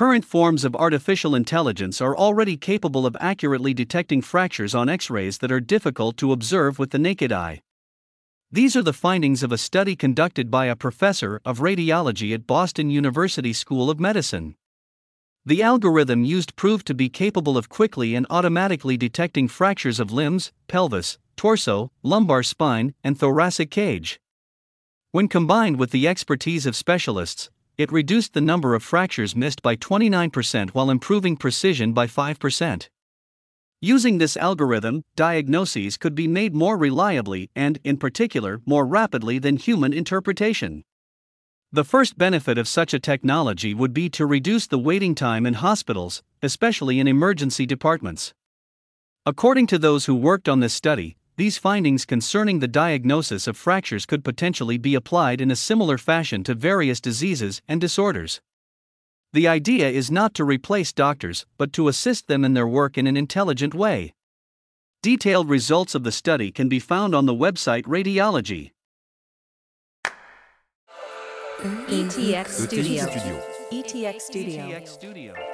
current forms of artificial intelligence are already capable of accurately detecting fractures on X rays that are difficult to observe with the naked eye. These are the findings of a study conducted by a professor of radiology at Boston University School of Medicine. The algorithm used proved to be capable of quickly and automatically detecting fractures of limbs, pelvis, torso, lumbar spine, and thoracic cage. When combined with the expertise of specialists, it reduced the number of fractures missed by 29% while improving precision by 5%. Using this algorithm, diagnoses could be made more reliably and, in particular, more rapidly than human interpretation. The first benefit of such a technology would be to reduce the waiting time in hospitals, especially in emergency departments. According to those who worked on this study, these findings concerning the diagnosis of fractures could potentially be applied in a similar fashion to various diseases and disorders. The idea is not to replace doctors, but to assist them in their work in an intelligent way. Detailed results of the study can be found on the website Radiology. ETX Studio. ETX Studio. ETX Studio.